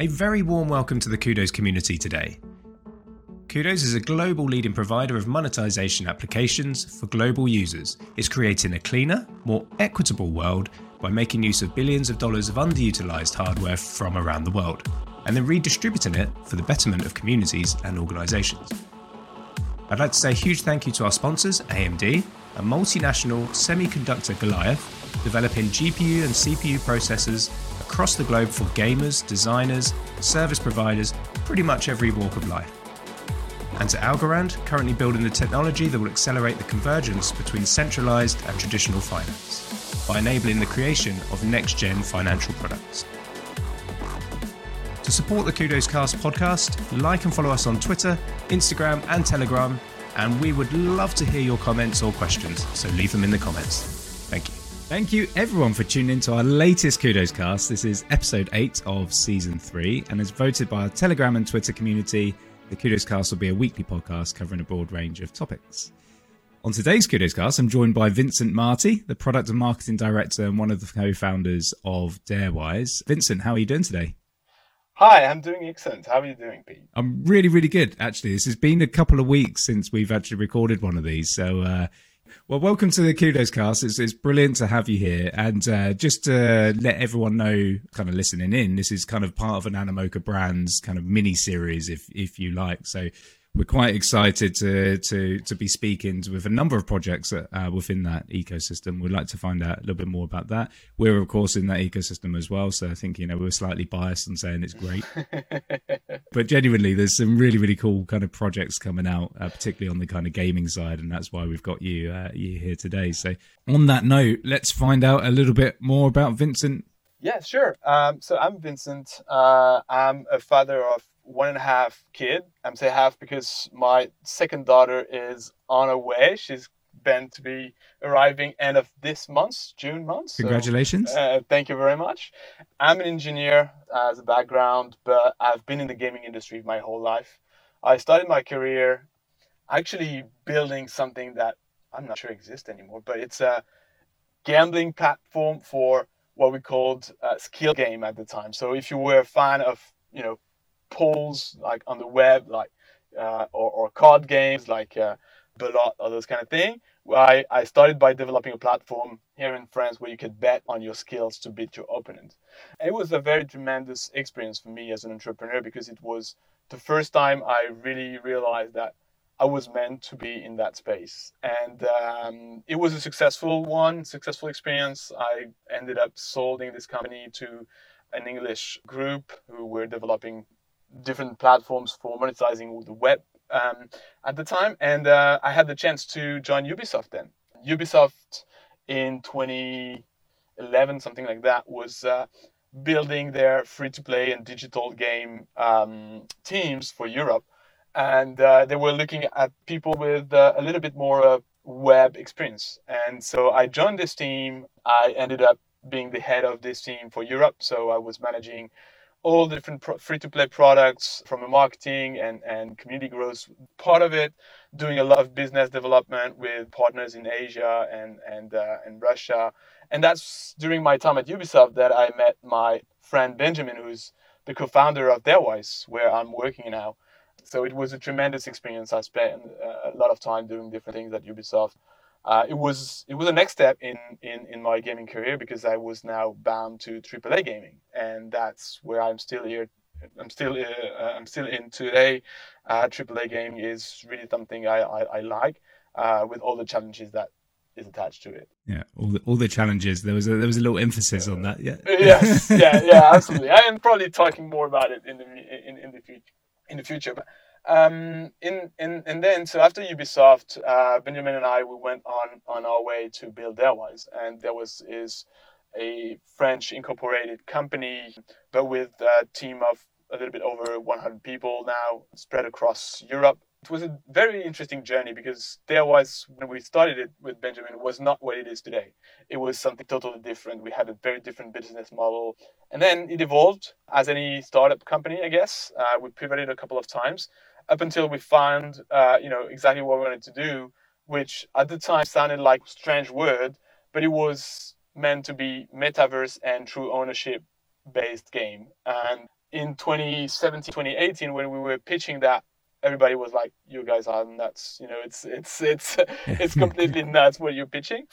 A very warm welcome to the Kudos community today. Kudos is a global leading provider of monetization applications for global users. It's creating a cleaner, more equitable world by making use of billions of dollars of underutilized hardware from around the world, and then redistributing it for the betterment of communities and organizations. I'd like to say a huge thank you to our sponsors, AMD, a multinational semiconductor Goliath, developing GPU and CPU processors across the globe for gamers, designers, service providers, pretty much every walk of life. And to Algorand, currently building the technology that will accelerate the convergence between centralized and traditional finance by enabling the creation of next gen financial products. To support the Kudos Cast podcast, like and follow us on Twitter, Instagram, and Telegram, and we would love to hear your comments or questions, so leave them in the comments. Thank you. Thank you everyone for tuning in to our latest Kudos Cast. This is episode 8 of season 3 and as voted by our Telegram and Twitter community. The Kudos Cast will be a weekly podcast covering a broad range of topics. On today's Kudos Cast, I'm joined by Vincent Marty, the product and marketing director and one of the co-founders of Darewise. Vincent, how are you doing today? Hi, I'm doing excellent. How are you doing, Pete? I'm really, really good. Actually, this has been a couple of weeks since we've actually recorded one of these, so uh, well, welcome to the Kudos Cast. It's, it's brilliant to have you here. And uh, just to let everyone know, kind of listening in, this is kind of part of an Animoca Brands kind of mini series, if if you like. So we're quite excited to to to be speaking with a number of projects uh, within that ecosystem. We'd like to find out a little bit more about that. We're of course in that ecosystem as well, so I think you know we're slightly biased on saying it's great, but genuinely, there's some really really cool kind of projects coming out, uh, particularly on the kind of gaming side, and that's why we've got you uh, you here today. So on that note, let's find out a little bit more about Vincent. Yeah, sure. Um, so I'm Vincent. Uh, I'm a father of one and a half kid. I'm say half because my second daughter is on her way. She's been to be arriving end of this month, June month. So, Congratulations. Uh, thank you very much. I'm an engineer as a background, but I've been in the gaming industry my whole life. I started my career actually building something that I'm not sure exists anymore, but it's a gambling platform for what we called a skill game at the time. So if you were a fan of, you know, polls like on the web, like uh, or, or card games like uh, Belote or those kind of thing. I, I started by developing a platform here in France where you could bet on your skills to beat your opponent. it was a very tremendous experience for me as an entrepreneur because it was the first time I really realized that I was meant to be in that space. And um, it was a successful one, successful experience. I ended up solding this company to an English group who were developing different platforms for monetizing the web um, at the time, and uh, I had the chance to join Ubisoft then. Ubisoft in 2011, something like that, was uh, building their free-to-play and digital game um, teams for Europe, and uh, they were looking at people with uh, a little bit more uh, web experience. And so I joined this team. I ended up being the head of this team for Europe, so I was managing all different pro- free-to-play products from a marketing and, and community growth part of it, doing a lot of business development with partners in Asia and and uh, and Russia. And that's during my time at Ubisoft that I met my friend Benjamin, who's the co-founder of Darewise, where I'm working now. So it was a tremendous experience. I spent uh, a lot of time doing different things at Ubisoft uh, it was it was a next step in, in in my gaming career because I was now bound to AAA gaming, and that's where I'm still here. I'm still uh, I'm still in today. Uh, AAA gaming is really something I I, I like, uh, with all the challenges that is attached to it. Yeah, all the all the challenges. There was a there was a little emphasis on that. Yeah. yes. Yeah. Yeah. Absolutely. I am probably talking more about it in the in, in the future in the future, but um, in, in, and then, so after Ubisoft, uh, Benjamin and I, we went on, on our way to build Darewise. And there was is a French incorporated company, but with a team of a little bit over 100 people now spread across Europe. It was a very interesting journey because Darewise, when we started it with Benjamin, was not what it is today. It was something totally different. We had a very different business model. And then it evolved as any startup company, I guess. Uh, we pivoted a couple of times up until we found, uh, you know, exactly what we wanted to do, which at the time sounded like a strange word, but it was meant to be metaverse and true ownership based game. And in 2017, 2018, when we were pitching that, everybody was like, "You guys are nuts." You know, it's it's it's it's completely nuts what you're pitching.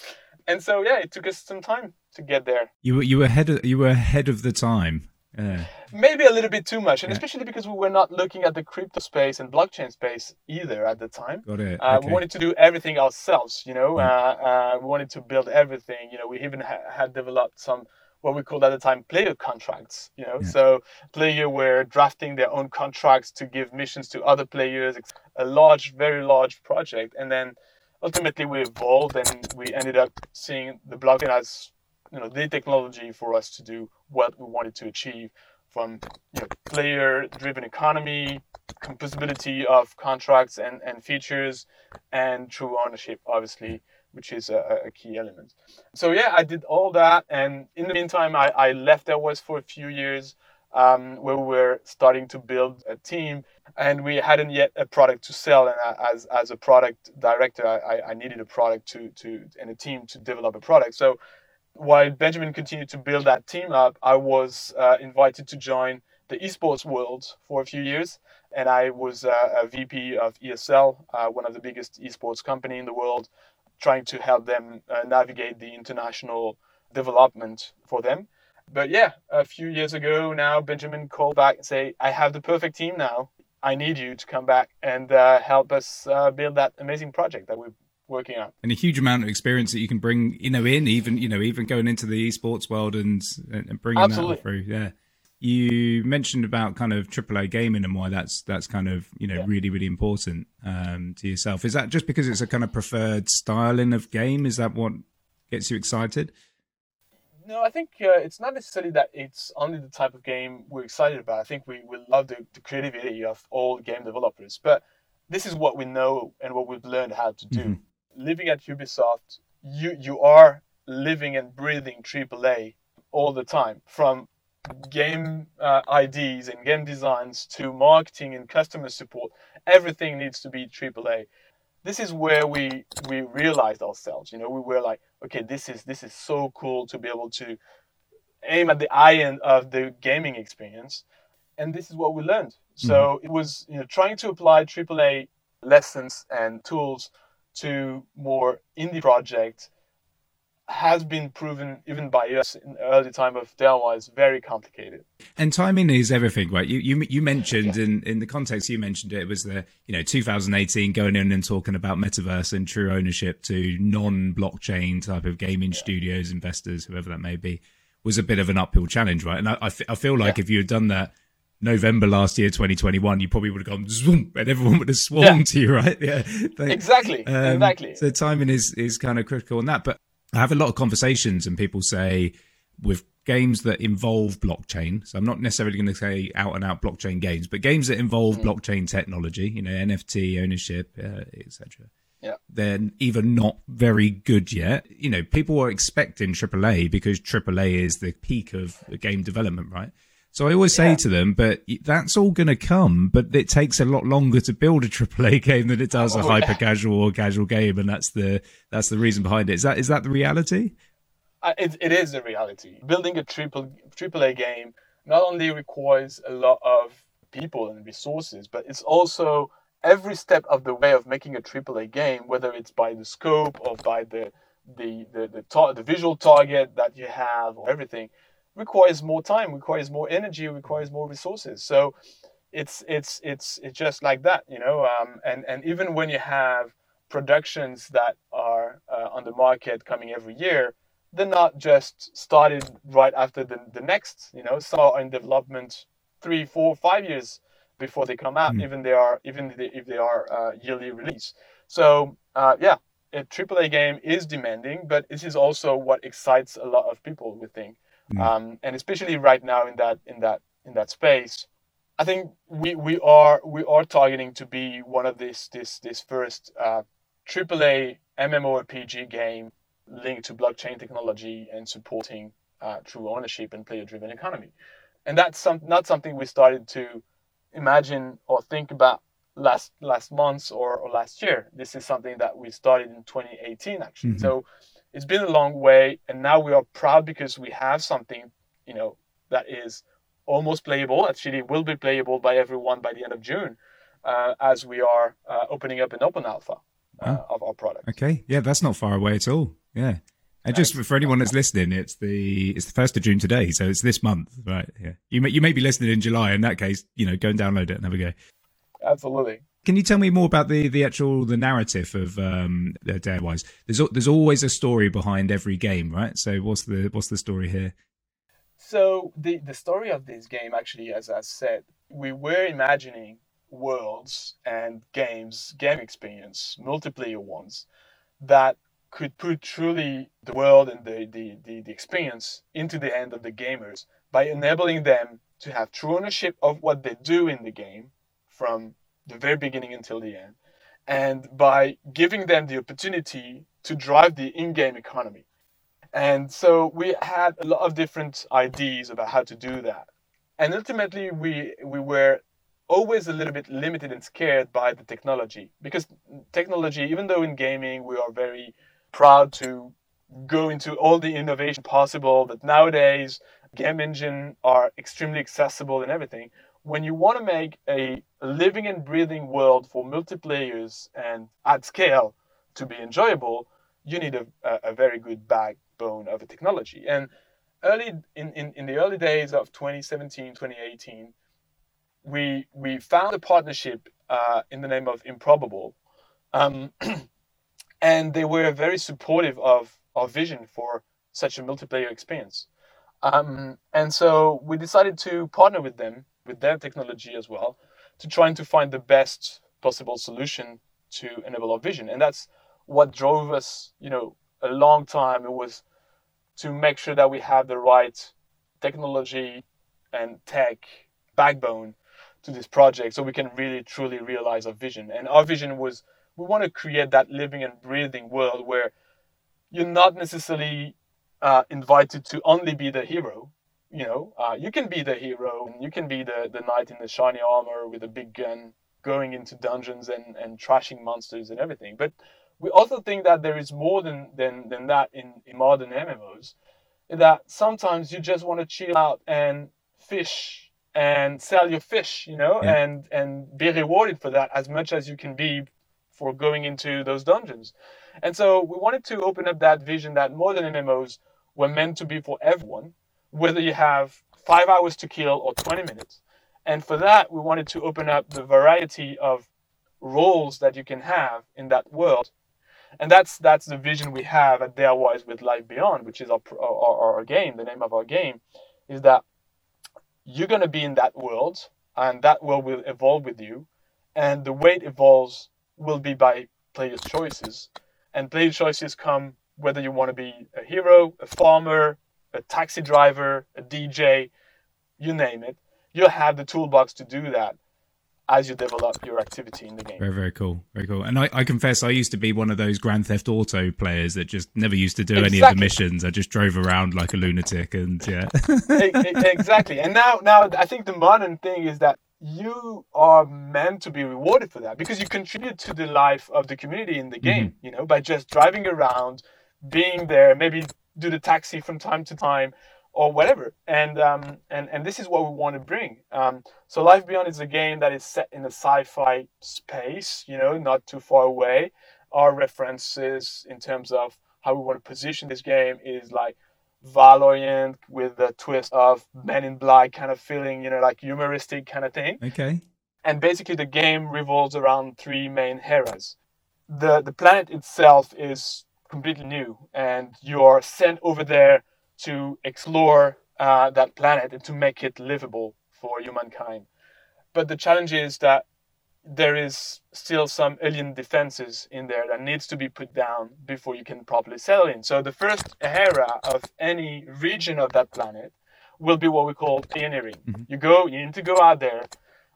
And so yeah, it took us some time to get there. You were you were ahead of, you were ahead of the time. Yeah. Maybe a little bit too much, and yeah. especially because we were not looking at the crypto space and blockchain space either at the time. Got it. Uh, okay. We wanted to do everything ourselves, you know. Uh, uh, we wanted to build everything. You know, we even ha- had developed some what we called at the time player contracts. You know, yeah. so player were drafting their own contracts to give missions to other players. A large, very large project, and then ultimately we evolved and we ended up seeing the blockchain as you know the technology for us to do what we wanted to achieve from you know, player-driven economy, composability of contracts and, and features, and true ownership, obviously which is a, a, key element. So yeah, I did all that, and in the meantime, I, I left Darewise for a few years, um, where we were starting to build a team, and we hadn't yet a product to sell. And as as a product director, I, I needed a product to to and a team to develop a product. So while Benjamin continued to build that team up, I was uh, invited to join the esports world for a few years and I was uh, a VP of ESL, uh, one of the biggest esports company in the world, trying to help them uh, navigate the international development for them. But yeah, a few years ago now, Benjamin called back and say, "I have the perfect team now. I need you to come back and uh, help us uh, build that amazing project that we're working out. And a huge amount of experience that you can bring, you know, in even you know even going into the esports world and and bringing Absolutely. that through. Yeah you mentioned about kind of AAA gaming and why that's that's kind of you know yeah. really really important um, to yourself. Is that just because it's a kind of preferred styling of game? Is that what gets you excited? No, I think uh, it's not necessarily that it's only the type of game we're excited about. I think we, we love the, the creativity of all game developers, but this is what we know and what we've learned how to do. Mm-hmm. Living at Ubisoft, you you are living and breathing AAA all the time, from game uh, IDs and game designs to marketing and customer support, everything needs to be AAA. This is where we we realized ourselves. You know, we were like, okay, this is this is so cool to be able to aim at the eye end of the gaming experience, and this is what we learned. So mm-hmm. it was you know trying to apply AAA lessons and tools to more indie projects has been proven even by us in the early time of Darewise very complicated. And timing is everything, right? You you, you mentioned yeah. in, in the context you mentioned it, it was the you know 2018 going in and talking about metaverse and true ownership to non-blockchain type of gaming yeah. studios, investors, whoever that may be, was a bit of an uphill challenge, right? And I, I, f- I feel like yeah. if you had done that November last year, 2021, you probably would have gone zoom, and everyone would have swarmed yeah. to you, right? Yeah, but, exactly, um, exactly. So timing is is kind of critical on that. But I have a lot of conversations, and people say with games that involve blockchain. So I'm not necessarily going to say out and out blockchain games, but games that involve mm. blockchain technology, you know, NFT ownership, uh, etc. Yeah. They're either not very good yet. You know, people are expecting AAA because AAA is the peak of game development, right? So I always say yeah. to them, but that's all going to come, but it takes a lot longer to build a AAA game than it does oh, a hyper casual or casual game, and that's the that's the reason behind it. Is that is that the reality? Uh, it, it is the reality. Building a triple AAA game not only requires a lot of people and resources, but it's also every step of the way of making a AAA game, whether it's by the scope or by the the the the, ta- the visual target that you have or everything requires more time, requires more energy, requires more resources. So it's it's it's it's just like that, you know. Um, and and even when you have productions that are uh, on the market coming every year, they're not just started right after the, the next. You know, some are in development three, four, five years before they come out. Mm. Even they are even if they are uh, yearly release. So uh, yeah, a AAA game is demanding, but this is also what excites a lot of people. We think mm. um, and especially right now in that in that in that space, I think we we are we are targeting to be one of this this this first uh, AAA MMORPG game linked to blockchain technology and supporting uh, true ownership and player-driven economy, and that's some, not something we started to imagine or think about last last month or, or last year. This is something that we started in 2018 actually. Mm-hmm. So it's been a long way and now we are proud because we have something you know that is almost playable. Actually, will be playable by everyone by the end of June, uh, as we are uh, opening up an open alpha uh, oh. of our product. Okay, yeah, that's not far away at all. Yeah. And just for anyone that's listening, it's the it's the first of June today, so it's this month, right? Yeah, you may you may be listening in July. In that case, you know, go and download it and have a go. Absolutely. Can you tell me more about the the actual the narrative of um, Darewise? There's there's always a story behind every game, right? So what's the what's the story here? So the the story of this game, actually, as I said, we were imagining worlds and games, game experience, multiplayer ones that could put truly the world and the, the, the, the, experience into the hand of the gamers by enabling them to have true ownership of what they do in the game from the very beginning until the end, and by giving them the opportunity to drive the in game economy. And so we had a lot of different ideas about how to do that. And ultimately, we, we were always a little bit limited and scared by the technology because technology, even though in gaming we are very proud to go into all the innovation possible that nowadays game engine are extremely accessible and everything when you want to make a living and breathing world for multiplayers and at scale to be enjoyable you need a, a very good backbone of a technology and early in, in, in the early days of 2017 2018 we we found a partnership uh, in the name of improbable um, and they were very supportive of our vision for such a multiplayer experience. Um, and so we decided to partner with them, with their technology as well, to trying to find the best possible solution to enable our vision. And that's what drove us, you know, a long time. It was to make sure that we have the right technology and tech backbone to this project so we can really truly realize our vision. And our vision was we want to create that living and breathing world where you're not necessarily uh, invited to only be the hero. You know, uh, you can be the hero and you can be the, the knight in the shiny armor with a big gun going into dungeons and, and trashing monsters and everything. But we also think that there is more than, than, than that in, in modern MMOs. That sometimes you just want to chill out and fish and sell your fish, you know, yeah. and and be rewarded for that as much as you can be for going into those dungeons. And so we wanted to open up that vision that modern MMOs were meant to be for everyone, whether you have five hours to kill or 20 minutes. And for that, we wanted to open up the variety of roles that you can have in that world. And that's that's the vision we have at Darewise with Life Beyond, which is our, our, our game, the name of our game, is that you're going to be in that world and that world will evolve with you. And the way it evolves will be by players' choices. And player choices come whether you want to be a hero, a farmer, a taxi driver, a DJ, you name it. You'll have the toolbox to do that as you develop your activity in the game. Very, very cool. Very cool. And I, I confess, I used to be one of those Grand Theft Auto players that just never used to do exactly. any of the missions. I just drove around like a lunatic and yeah. exactly. And now, now I think the modern thing is that you are meant to be rewarded for that because you contribute to the life of the community in the game mm-hmm. you know by just driving around being there maybe do the taxi from time to time or whatever and um, and and this is what we want to bring um, so life beyond is a game that is set in a sci-fi space you know not too far away our references in terms of how we want to position this game is like Valorant with the twist of Men in Black kind of feeling, you know, like humoristic kind of thing. Okay. And basically, the game revolves around three main eras. The the planet itself is completely new, and you are sent over there to explore uh, that planet and to make it livable for humankind. But the challenge is that there is still some alien defenses in there that needs to be put down before you can properly settle in. So the first era of any region of that planet will be what we call pioneering. Mm-hmm. You go, you need to go out there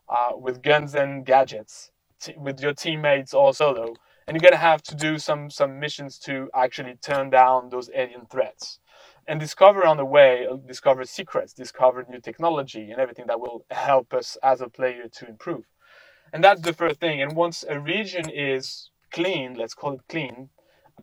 uh, with guns and gadgets, t- with your teammates or solo, and you're gonna have to do some some missions to actually turn down those alien threats and discover on the way, uh, discover secrets, discover new technology, and everything that will help us as a player to improve. And that's the first thing. And once a region is clean, let's call it clean,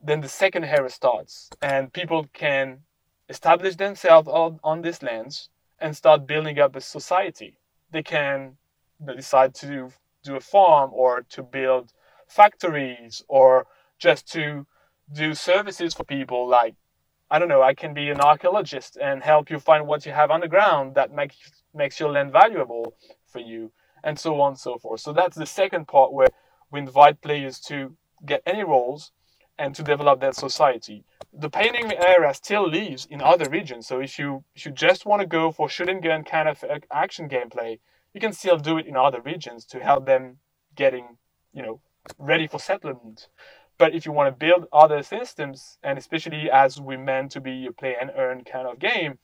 then the second era starts. And people can establish themselves on, on these lands and start building up a society. They can decide to do a farm or to build factories or just to do services for people like I don't know, I can be an archaeologist and help you find what you have underground that makes makes your land valuable for you, and so on and so forth. So that's the second part where we invite players to get any roles and to develop that society. The painting area still lives in other regions. So if you if you just want to go for shooting gun kind of action gameplay, you can still do it in other regions to help them getting, you know, ready for settlement. But if you want to build other systems, and especially as we meant to be a play and earn kind of game,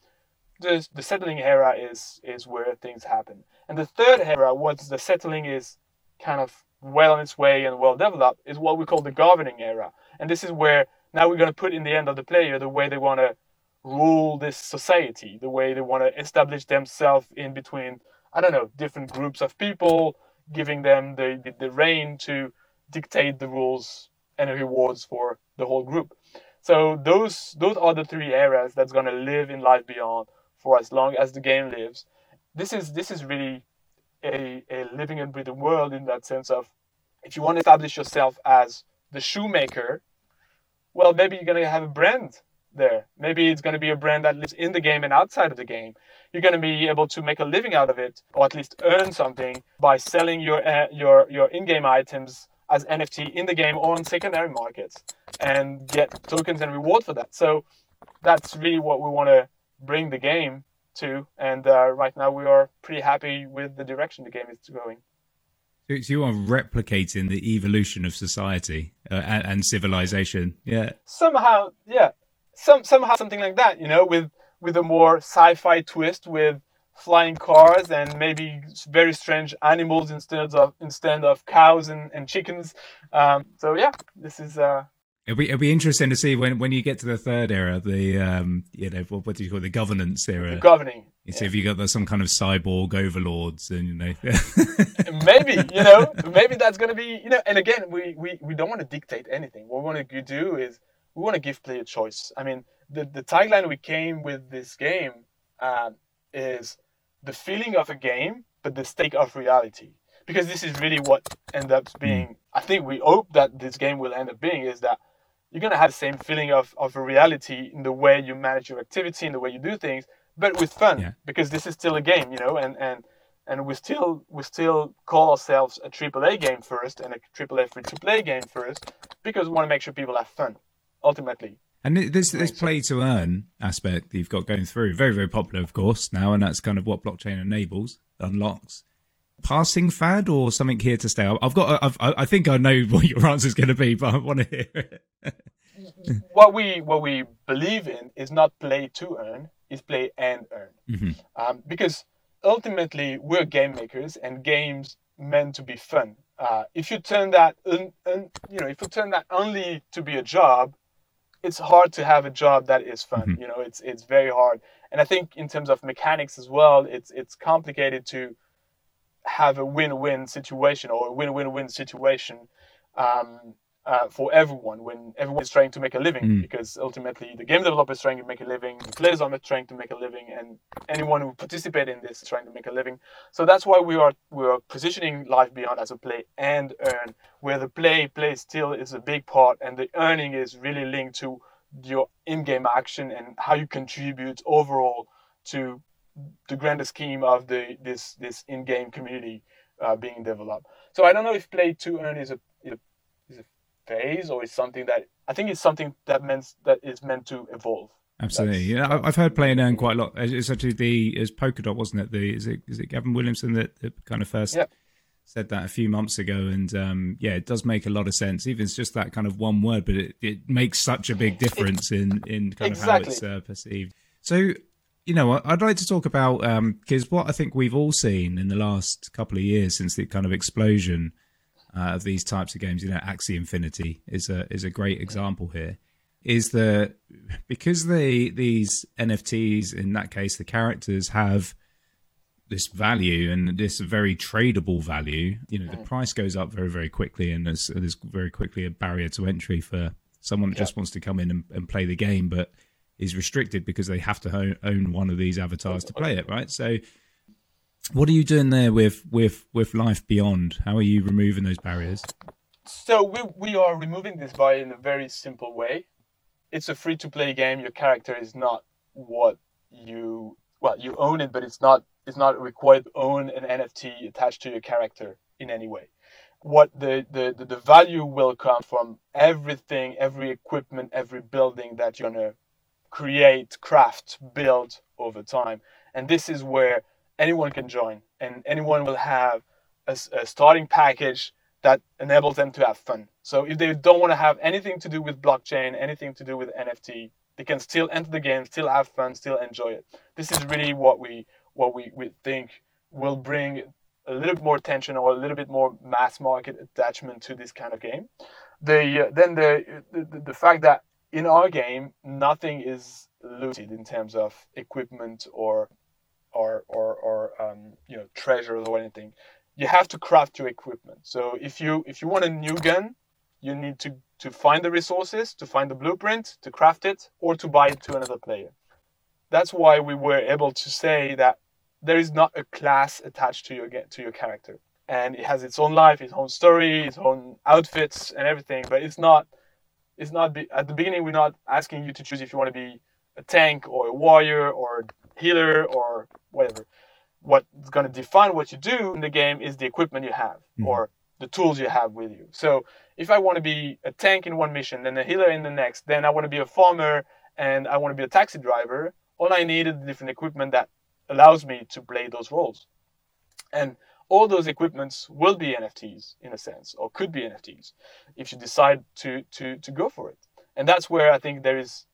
the, the settling era is is where things happen. And the third era, once the settling is kind of well on its way and well developed, is what we call the governing era. And this is where now we're going to put in the end of the player the way they want to rule this society, the way they want to establish themselves in between, I don't know, different groups of people, giving them the, the, the reign to dictate the rules and rewards for the whole group. So those those are the three areas that's gonna live in life beyond for as long as the game lives. This is this is really a, a living and breathing world in that sense of if you want to establish yourself as the shoemaker, well maybe you're gonna have a brand there. Maybe it's to be a brand that lives in the game and outside of the game. You're to be able to make a living out of it, or at least earn something by selling your uh, your your in-game items as NFT in the game or on secondary markets and get tokens and reward for that. So that's really what we want to bring the game to. And uh, right now we are pretty happy with the direction the game is going. So you are replicating the evolution of society uh, and, and, civilization, yeah. Somehow, yeah, some somehow something like that, you know, with with a more sci-fi twist, with flying cars and maybe very strange animals instead of instead of cows and, and chickens. Um, so yeah, this is. Uh, It'll be, it'll be interesting to see when, when you get to the third era, the um, you know what, what do you call it, the governance era? The governing. You see yeah. if you got the, some kind of cyborg overlords, and you know. maybe you know maybe that's gonna be you know, and again we we, we don't want to dictate anything. What we want to do is we want to give player choice. I mean, the the tagline we came with this game uh, is the feeling of a game, but the stake of reality. Because this is really what ends up being. Hmm. I think we hope that this game will end up being is that you're gonna have the same feeling of, of a reality in the way you manage your activity, in the way you do things, but with fun. Yeah. Because this is still a game, you know, and and and we still we still call ourselves a AAA game first and a AAA free to play game first because we want to make sure people have fun ultimately. And this this play to earn aspect that you've got going through, very very popular, of course, now, and that's kind of what blockchain enables, unlocks. Passing fad or something here to stay? I've got, I've, I think I know what your answer is going to be, but I want to hear it. what we what we believe in is not play to earn, is play and earn, mm-hmm. um, because ultimately we're game makers and games meant to be fun. Uh, if you turn that, un, un, you know, if you turn that only to be a job, it's hard to have a job that is fun. Mm-hmm. You know, it's it's very hard. And I think in terms of mechanics as well, it's it's complicated to have a win-win situation or a win-win-win situation. Um, uh, for everyone when everyone is trying to make a living mm. because ultimately the game developer is trying to make a living the players are trying to make a living and anyone who participate in this is trying to make a living so that's why we are we are positioning life beyond as a play and earn where the play play still is a big part and the earning is really linked to your in-game action and how you contribute overall to the grander scheme of the this this in-game community uh, being developed so i don't know if play to earn is a phase or is something that I think it's something that meant that is meant to evolve. Absolutely, That's, yeah. I've heard play and earn quite a lot. It's actually the is Polkadot, wasn't it? The is it is it Gavin Williamson that, that kind of first yep. said that a few months ago, and um, yeah, it does make a lot of sense. Even it's just that kind of one word, but it, it makes such a big difference in in kind exactly. of how it's uh, perceived. So you know, I'd like to talk about because um, what I think we've all seen in the last couple of years since the kind of explosion uh, of these types of games. You know, Axie Infinity is a is a great example here. Is that because the these NFTs in that case the characters have this value and this very tradable value, you know, the mm. price goes up very very quickly, and there's there's very quickly a barrier to entry for someone that just wants to come in and, and play the game, but is restricted because they have to own, own one of these avatars to play it, right? So, what are you doing there with with with life beyond? How are you removing those barriers? So we we are removing this barrier in a very simple way. It's a free to play game. Your character is not what you well you own it, but it's not it's not required to own an NFT attached to your character in any way. What the, the, the, the value will come from everything, every equipment, every building that you're gonna create, craft, build over time. And this is where anyone can join and anyone will have a, a starting package that enables them to have fun. So if they don't want to have anything to do with blockchain, anything to do with NFT, they can still enter the game, still have fun, still enjoy it. This is really what we what we, we think will bring a little bit more attention or a little bit more mass market attachment to this kind of game. The uh, then the, the the fact that in our game nothing is looted in terms of equipment or or or, or um, you know treasures or anything. You have to craft your equipment. So if you if you want a new gun, you need to to find the resources, to find the blueprint, to craft it, or to buy it to another player. That's why we were able to say that there is not a class attached to your to your character, and it has its own life, its own story, its own outfits, and everything. But it's not it's not be, at the beginning. We're not asking you to choose if you want to be a tank or a warrior or healer or whatever. What's going to define what you do in the game is the equipment you have mm-hmm. or the tools you have with you. So if I want to be a tank in one mission, then a healer in the next, then I want to be a farmer and I want to be a taxi driver, all I need is different equipment that allows me to play those roles. And all those equipments will be NFTs in a sense, or could be NFTs, if you decide to to to go for it. And that's where I think there is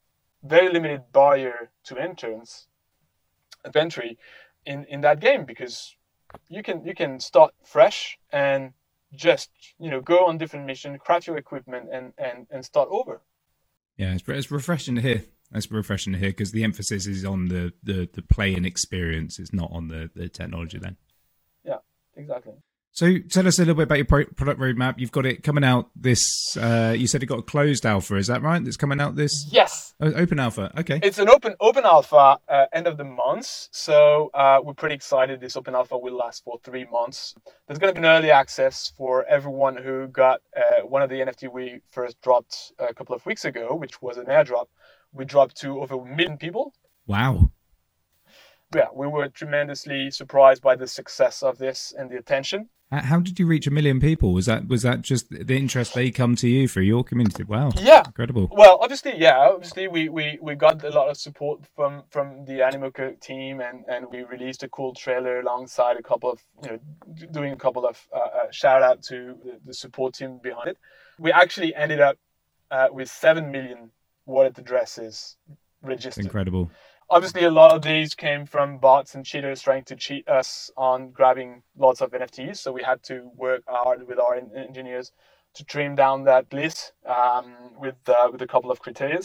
very limited barrier to entrance, entry, in in that game because you can you can start fresh and just you know go on different mission, craft your equipment, and and and start over. Yeah, it's, it's refreshing to hear. That's refreshing to hear because the emphasis is on the, the, the playing experience. It's not on the, the technology then. Yeah, exactly. So tell us a little bit about your product roadmap. You've got it coming out this. Uh, you said it got a closed alpha. Is that right? That's coming out this. Yes. Oh, open alpha. Okay. It's an open open alpha uh, end of the month. So uh, we're pretty excited. This open alpha will last for three months. There's going to be an early access for everyone who got uh, one of the NFT we first dropped a couple of weeks ago, which was an airdrop we dropped to over a million people. Wow. Yeah, we were tremendously surprised by the success of this and the attention. How did you reach a million people? Was that was that just the interest they come to you for your community? Wow, yeah, incredible. Well, obviously, yeah, obviously we, we, we got a lot of support from from the Animal Animoca team, and, and we released a cool trailer alongside a couple of you know doing a couple of uh, uh, shout out to the, the, support team behind it. We actually ended up uh, with seven million wallet addresses registered. Incredible. Obviously, a lot of these came from bots and cheaters trying to cheat us on grabbing lots of NFTs. So we had to work hard with our engineers to trim down that list um, with uh, with a couple of criteria,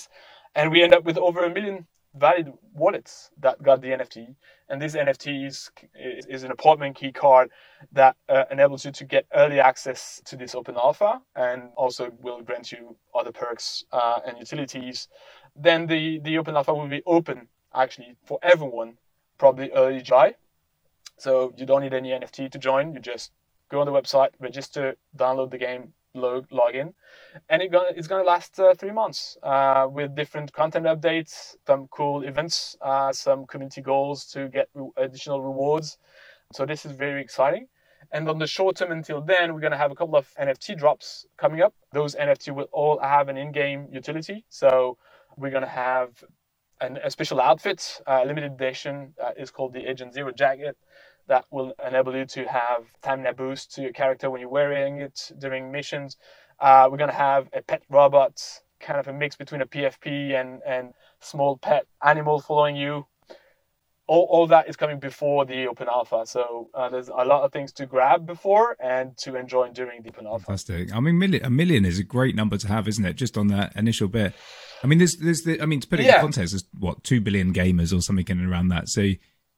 and we end up with over a million valid wallets that got the NFT. And this NFT is, is an apartment key card that uh, enables you to get early access to this open alpha and also will grant you other perks uh, and utilities. Then the, the open alpha will be open actually for everyone, probably early July. So you don't need any NFT to join. You just go on the website, register, download the game, log, log in, and it gonna, it's going to last uh, three months uh, with different content updates, some cool events, uh, some community goals to get re- additional rewards. So this is very exciting. And on the short term until then, we're going to have a couple of NFT drops coming up. Those NFT will all have an in-game utility. So we're going to have an, a special outfit, uh, limited edition, uh, is called the Agent Zero jacket that will enable you to have stamina boost to your character when you're wearing it during missions. Uh, we're going to have a pet robot, kind of a mix between a PFP and, and small pet animal following you. All, all that is coming before the open alpha. So uh, there's a lot of things to grab before and to enjoy during the open alpha. Fantastic. I mean, million, a million is a great number to have, isn't it? Just on that initial bit. I mean, there's, there's the, I mean, to put it yeah. in context, there's what, 2 billion gamers or something in around that. So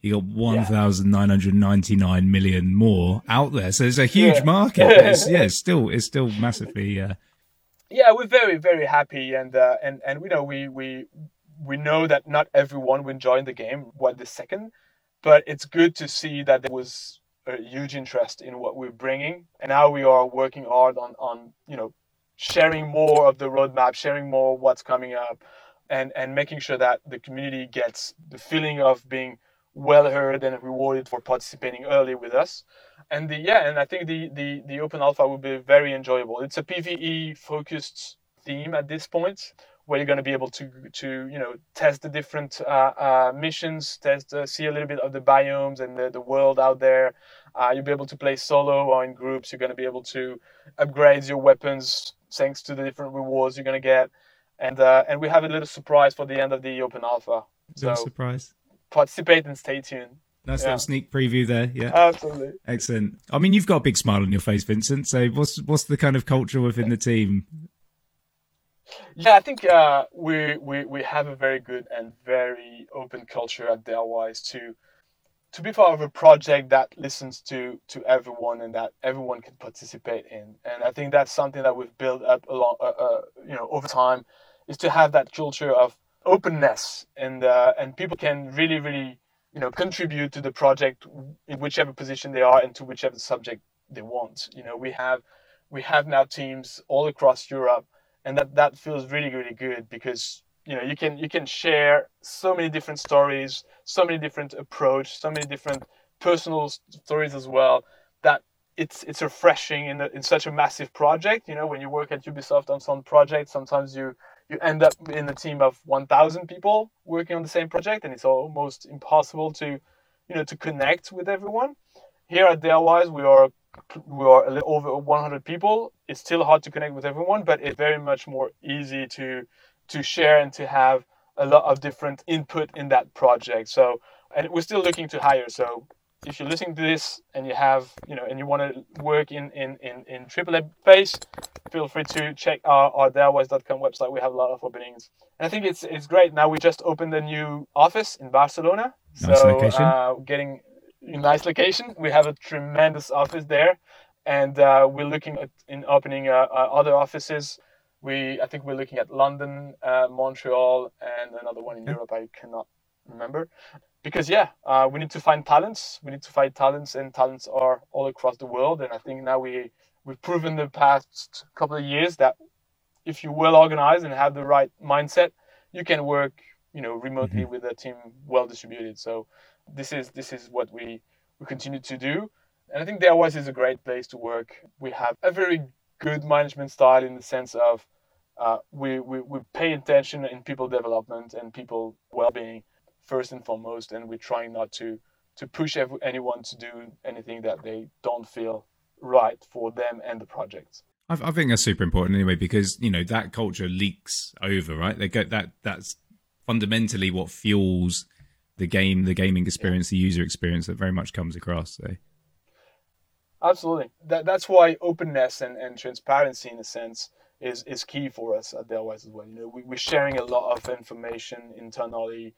you got 1,999 million more out there. So it's a huge yeah. market. It's, yeah, it's still, it's still massively. Uh... Yeah, we're very, very happy. And, uh, and, and, you know, we, we, we know that not everyone will join the game right the second, but it's good to see that there was a huge interest in what we're bringing, and now we are working hard on on you know sharing more of the roadmap, sharing more what's coming up, and and making sure that the community gets the feeling of being well heard and rewarded for participating early with us. And the yeah, and I think the the the open alpha will be very enjoyable. It's a PVE focused theme at this point, where you're going to be able to to you know test the different uh, uh, missions, test uh, see a little bit of the biomes and the, the world out there. Uh, you'll be able to play solo or in groups. You're going to be able to upgrade your weapons thanks to the different rewards you're going to get. And uh, and we have a little surprise for the end of the open alpha. So surprise. Participate and stay tuned. Nice yeah. little sneak preview there. Yeah, absolutely. Excellent. I mean, you've got a big smile on your face, Vincent. So, what's what's the kind of culture within the team? Yeah, I think uh, we, we we have a very good and very open culture at Darewise to to be part of a project that listens to to everyone and that everyone can participate in. And I think that's something that we've built up along, uh, uh, you know, over time, is to have that culture of openness and uh, and people can really really you know contribute to the project in whichever position they are and to whichever subject they want. You know, we have we have now teams all across Europe, and that that feels really really good because you know you can you can share so many different stories so many different approach so many different personal stories as well that it's it's refreshing in, a, in such a massive project you know when you work at ubisoft on some project sometimes you you end up in a team of 1000 people working on the same project and it's almost impossible to you know to connect with everyone. Here at Darewise we are we are a little over 100 people. It's still hard to connect with everyone but it's very much more easy to to share and to have a lot of different input in that project. So, and we're still looking to hire. So, if you're listening to this and you have, you know, and you want to work in in in in AAA base, feel free to check our our Darewise.com website. We have a lot of openings, and I think it's it's great. Now we just opened a new office in Barcelona, nice so location. Uh, getting a nice location. We have a tremendous office there, and uh, we're looking at in opening uh, uh other offices we I think we're looking at London, uh, Montreal, and another one in. Europe. I cannot remember because yeah, uh, we need to find talents. We need to find talents, and talents are all across the world. And I think now we we've proven the past couple of years that if you're well organized and have the right mindset, you can work you know remotely mm-hmm. with a team well distributed. So this is this is what we we continue to do. And I think Darewise is a great place to work. We have a very good management style in the sense of uh, we, we, we pay attention in people development and people well-being first and foremost and we're trying not to to push every, anyone to do anything that they don't feel right for them and the project. I, I think that's super important anyway because you know that culture leaks over right? They that that's fundamentally what fuels the game the gaming experience the user experience that very much comes across so absolutely. That, that's why openness and, and transparency in a sense is is key for us at Darewise as well. You know, we, we're sharing a lot of information internally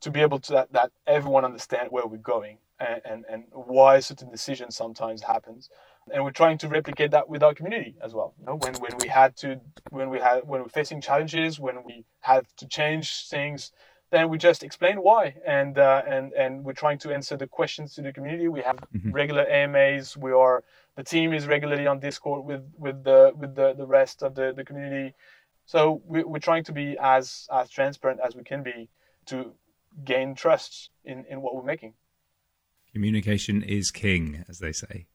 to be able to that, that everyone understand where we're going and, and, and why certain decisions sometimes happens. And we're trying to replicate that with our community as well. You know, when, when we had to when we had when we're facing challenges, when we had to change things, then we just explain why and uh, and and we're trying to answer the questions to the community we have mm-hmm. regular amas we are the team is regularly on discord with with the with the, the rest of the, the community so we, we're trying to be as as transparent as we can be to gain trust in in what we're making communication is king as they say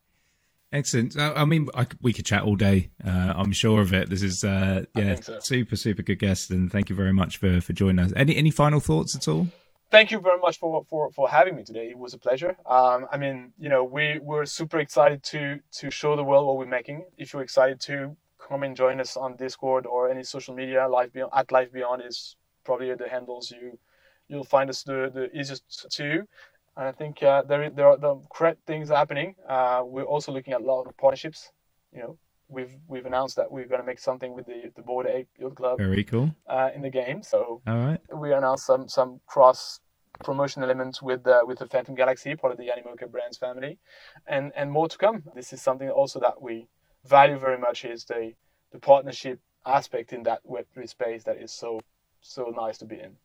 Excellent. I mean, I, we could chat all day. Uh, I'm sure of it. This is uh, yeah, so. super super good guest, and thank you very much for for joining us. Any any final thoughts at all? Thank you very much for for for having me today. It was a pleasure. Um, I mean, you know, we we're super excited to to show the world what we're making. If you're excited to come and join us on Discord or any social media, Life Beyond at Life Beyond is probably the handles you you'll find us the the easiest to. And I think uh, there there are the correct things happening. Uh, we're also looking at a lot of partnerships. You know, we've we've announced that we're going to make something with the the Bored Ape Yacht Club. Very cool. Uh, in the game, so all right. We announced some some cross promotion elements with uh, with the Phantom Galaxy, part of the Animoca Brands family, and and more to come. This is something also that we value very much is the the partnership aspect in that Web3 space that is so so nice to be in.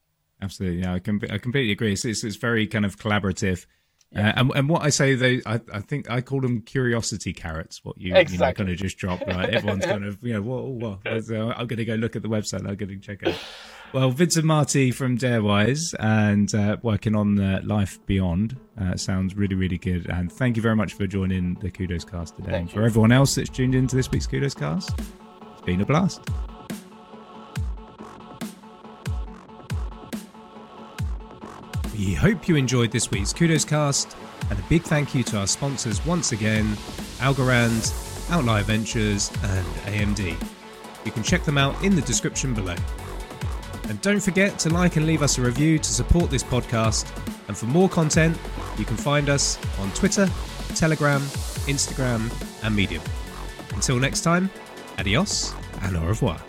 absolutely. Yeah, I, com- I completely agree. It's, it's, it's very kind of collaborative. Yeah. Uh, and, and what I say, though, I, I think I call them curiosity carrots. What you, exactly. you know, kind of just drop, right? Everyone's kind of, you know, what, what, so I'm going to go look at the website. I'm going to check out. Well, Vincent Marty from Darewise and uh, working on the Life Beyond uh, sounds really, really good. And thank you very much for joining the Kudos Cast today. Thank and for you. everyone else that's tuned into this week's Kudos Cast, it's been a blast. We hope you enjoyed this week's Kudos Cast, and a big thank you to our sponsors once again Algorand, Outlier Ventures, and AMD. You can check them out in the description below. And don't forget to like and leave us a review to support this podcast. And for more content, you can find us on Twitter, Telegram, Instagram, and Medium. Until next time, adios and au revoir.